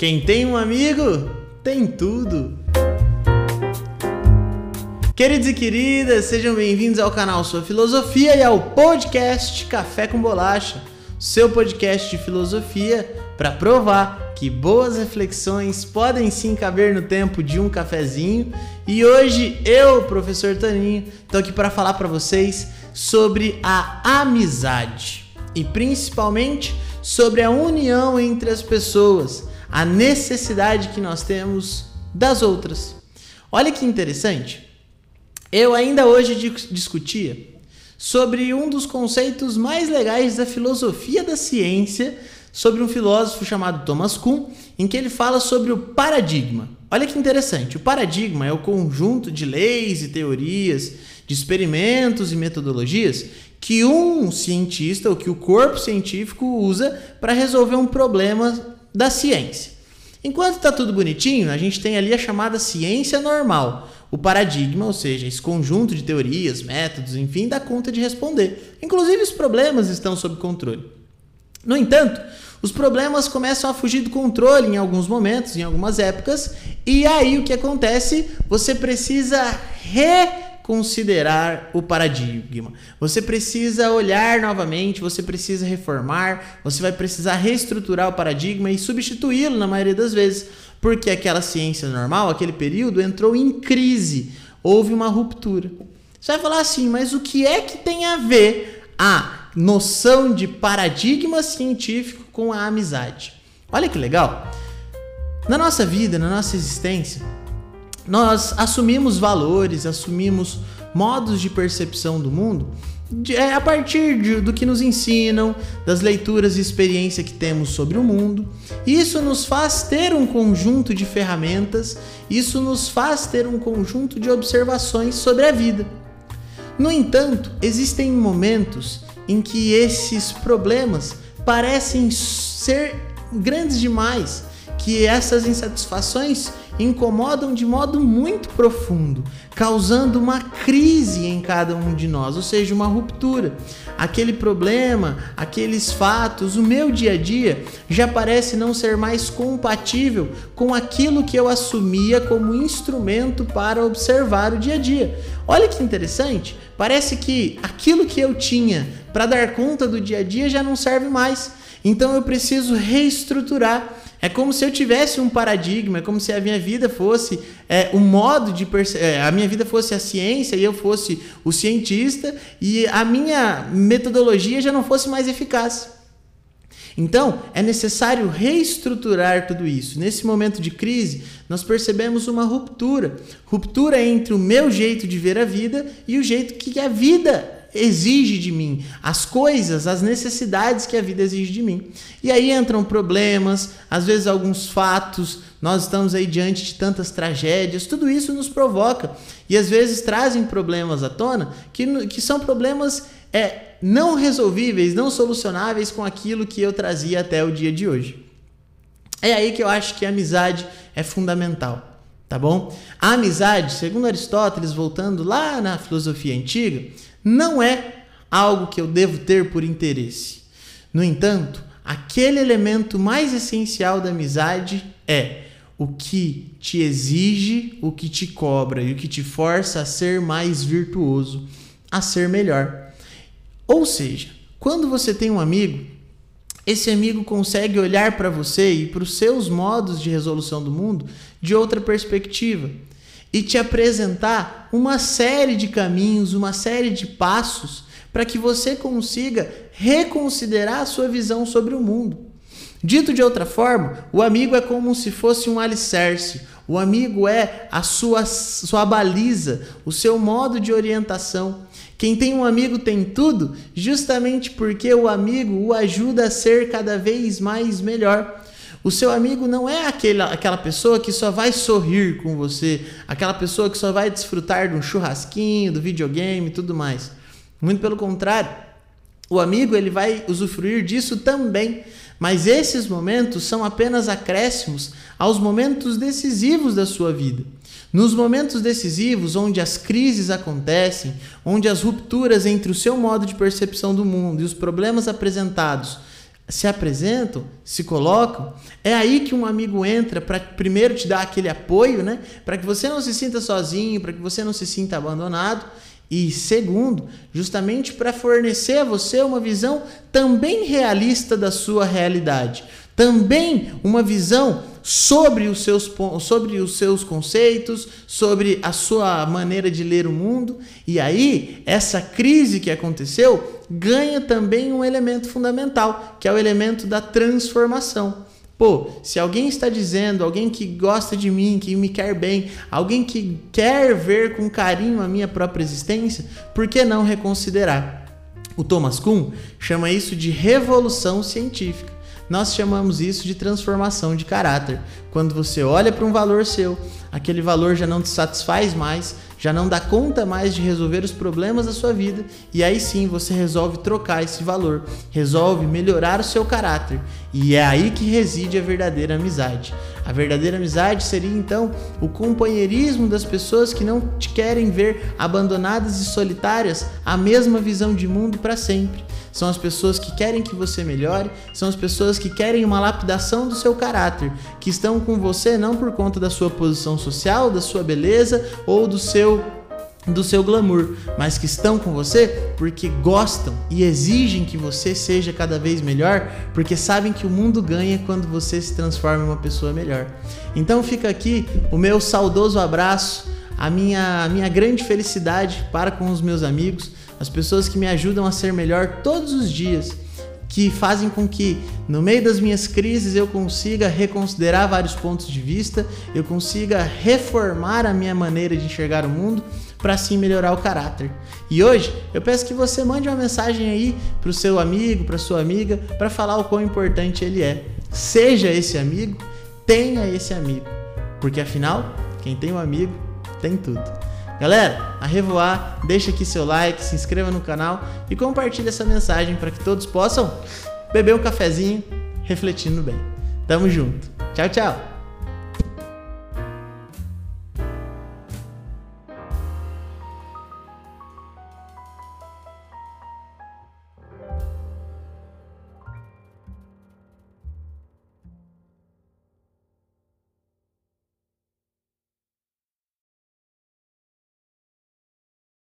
Quem tem um amigo, tem tudo. Queridos e queridas, sejam bem-vindos ao canal Sua Filosofia e ao podcast Café com Bolacha, seu podcast de filosofia para provar que boas reflexões podem sim caber no tempo de um cafezinho. E hoje eu, professor Taninho, estou aqui para falar para vocês sobre a amizade e principalmente sobre a união entre as pessoas, a necessidade que nós temos das outras. Olha que interessante. Eu ainda hoje discutia sobre um dos conceitos mais legais da filosofia da ciência, sobre um filósofo chamado Thomas Kuhn, em que ele fala sobre o paradigma. Olha que interessante, o paradigma é o conjunto de leis e teorias, de experimentos e metodologias que um cientista ou que o corpo científico usa para resolver um problema da ciência. Enquanto está tudo bonitinho, a gente tem ali a chamada ciência normal. O paradigma, ou seja, esse conjunto de teorias, métodos, enfim, dá conta de responder. Inclusive, os problemas estão sob controle. No entanto, os problemas começam a fugir do controle em alguns momentos, em algumas épocas, e aí o que acontece? Você precisa re considerar o paradigma. Você precisa olhar novamente, você precisa reformar, você vai precisar reestruturar o paradigma e substituí-lo na maioria das vezes, porque aquela ciência normal, aquele período entrou em crise, houve uma ruptura. Você vai falar assim, mas o que é que tem a ver a noção de paradigma científico com a amizade? Olha que legal. Na nossa vida, na nossa existência, nós assumimos valores, assumimos modos de percepção do mundo de, é, a partir de, do que nos ensinam, das leituras e experiência que temos sobre o mundo. Isso nos faz ter um conjunto de ferramentas, isso nos faz ter um conjunto de observações sobre a vida. No entanto, existem momentos em que esses problemas parecem ser grandes demais, que essas insatisfações incomodam de modo muito profundo, causando uma crise em cada um de nós, ou seja, uma ruptura. Aquele problema, aqueles fatos, o meu dia a dia já parece não ser mais compatível com aquilo que eu assumia como instrumento para observar o dia a dia. Olha que interessante, parece que aquilo que eu tinha para dar conta do dia a dia já não serve mais. Então eu preciso reestruturar é como se eu tivesse um paradigma, é como se a minha vida fosse é, o modo de é, a minha vida fosse a ciência e eu fosse o cientista e a minha metodologia já não fosse mais eficaz. Então, é necessário reestruturar tudo isso. Nesse momento de crise, nós percebemos uma ruptura ruptura entre o meu jeito de ver a vida e o jeito que a vida exige de mim, as coisas, as necessidades que a vida exige de mim. E aí entram problemas, às vezes alguns fatos, nós estamos aí diante de tantas tragédias, tudo isso nos provoca e às vezes trazem problemas à tona que, que são problemas é, não resolvíveis, não solucionáveis com aquilo que eu trazia até o dia de hoje. É aí que eu acho que a amizade é fundamental tá bom? A amizade, segundo Aristóteles, voltando lá na filosofia antiga, não é algo que eu devo ter por interesse. No entanto, aquele elemento mais essencial da amizade é o que te exige, o que te cobra e o que te força a ser mais virtuoso, a ser melhor. Ou seja, quando você tem um amigo, esse amigo consegue olhar para você e para os seus modos de resolução do mundo de outra perspectiva e te apresentar uma série de caminhos, uma série de passos para que você consiga reconsiderar a sua visão sobre o mundo. Dito de outra forma, o amigo é como se fosse um alicerce. O amigo é a sua, sua baliza, o seu modo de orientação. Quem tem um amigo tem tudo, justamente porque o amigo o ajuda a ser cada vez mais melhor. O seu amigo não é aquele, aquela pessoa que só vai sorrir com você, aquela pessoa que só vai desfrutar de um churrasquinho, do videogame e tudo mais. Muito pelo contrário, o amigo ele vai usufruir disso também. Mas esses momentos são apenas acréscimos aos momentos decisivos da sua vida. Nos momentos decisivos, onde as crises acontecem, onde as rupturas entre o seu modo de percepção do mundo e os problemas apresentados se apresentam, se colocam, é aí que um amigo entra para primeiro te dar aquele apoio, né? Para que você não se sinta sozinho, para que você não se sinta abandonado. E segundo, justamente para fornecer a você uma visão também realista da sua realidade. Também uma visão sobre os seus, sobre os seus conceitos, sobre a sua maneira de ler o mundo. E aí, essa crise que aconteceu ganha também um elemento fundamental, que é o elemento da transformação. Pô, se alguém está dizendo, alguém que gosta de mim, que me quer bem, alguém que quer ver com carinho a minha própria existência, por que não reconsiderar? O Thomas Kuhn chama isso de revolução científica. Nós chamamos isso de transformação de caráter. Quando você olha para um valor seu, aquele valor já não te satisfaz mais, já não dá conta mais de resolver os problemas da sua vida, e aí sim você resolve trocar esse valor, resolve melhorar o seu caráter. E é aí que reside a verdadeira amizade. A verdadeira amizade seria então o companheirismo das pessoas que não te querem ver abandonadas e solitárias, a mesma visão de mundo para sempre são as pessoas que querem que você melhore, são as pessoas que querem uma lapidação do seu caráter, que estão com você não por conta da sua posição social, da sua beleza ou do seu do seu glamour, mas que estão com você porque gostam e exigem que você seja cada vez melhor, porque sabem que o mundo ganha quando você se transforma em uma pessoa melhor. Então fica aqui o meu saudoso abraço, a minha, a minha grande felicidade para com os meus amigos as pessoas que me ajudam a ser melhor todos os dias, que fazem com que no meio das minhas crises eu consiga reconsiderar vários pontos de vista, eu consiga reformar a minha maneira de enxergar o mundo para assim melhorar o caráter. E hoje eu peço que você mande uma mensagem aí para o seu amigo, para sua amiga, para falar o quão importante ele é. Seja esse amigo, tenha esse amigo, porque afinal, quem tem um amigo tem tudo. Galera, a revoar, deixa aqui seu like, se inscreva no canal e compartilhe essa mensagem para que todos possam beber um cafezinho refletindo bem. Tamo junto. Tchau, tchau.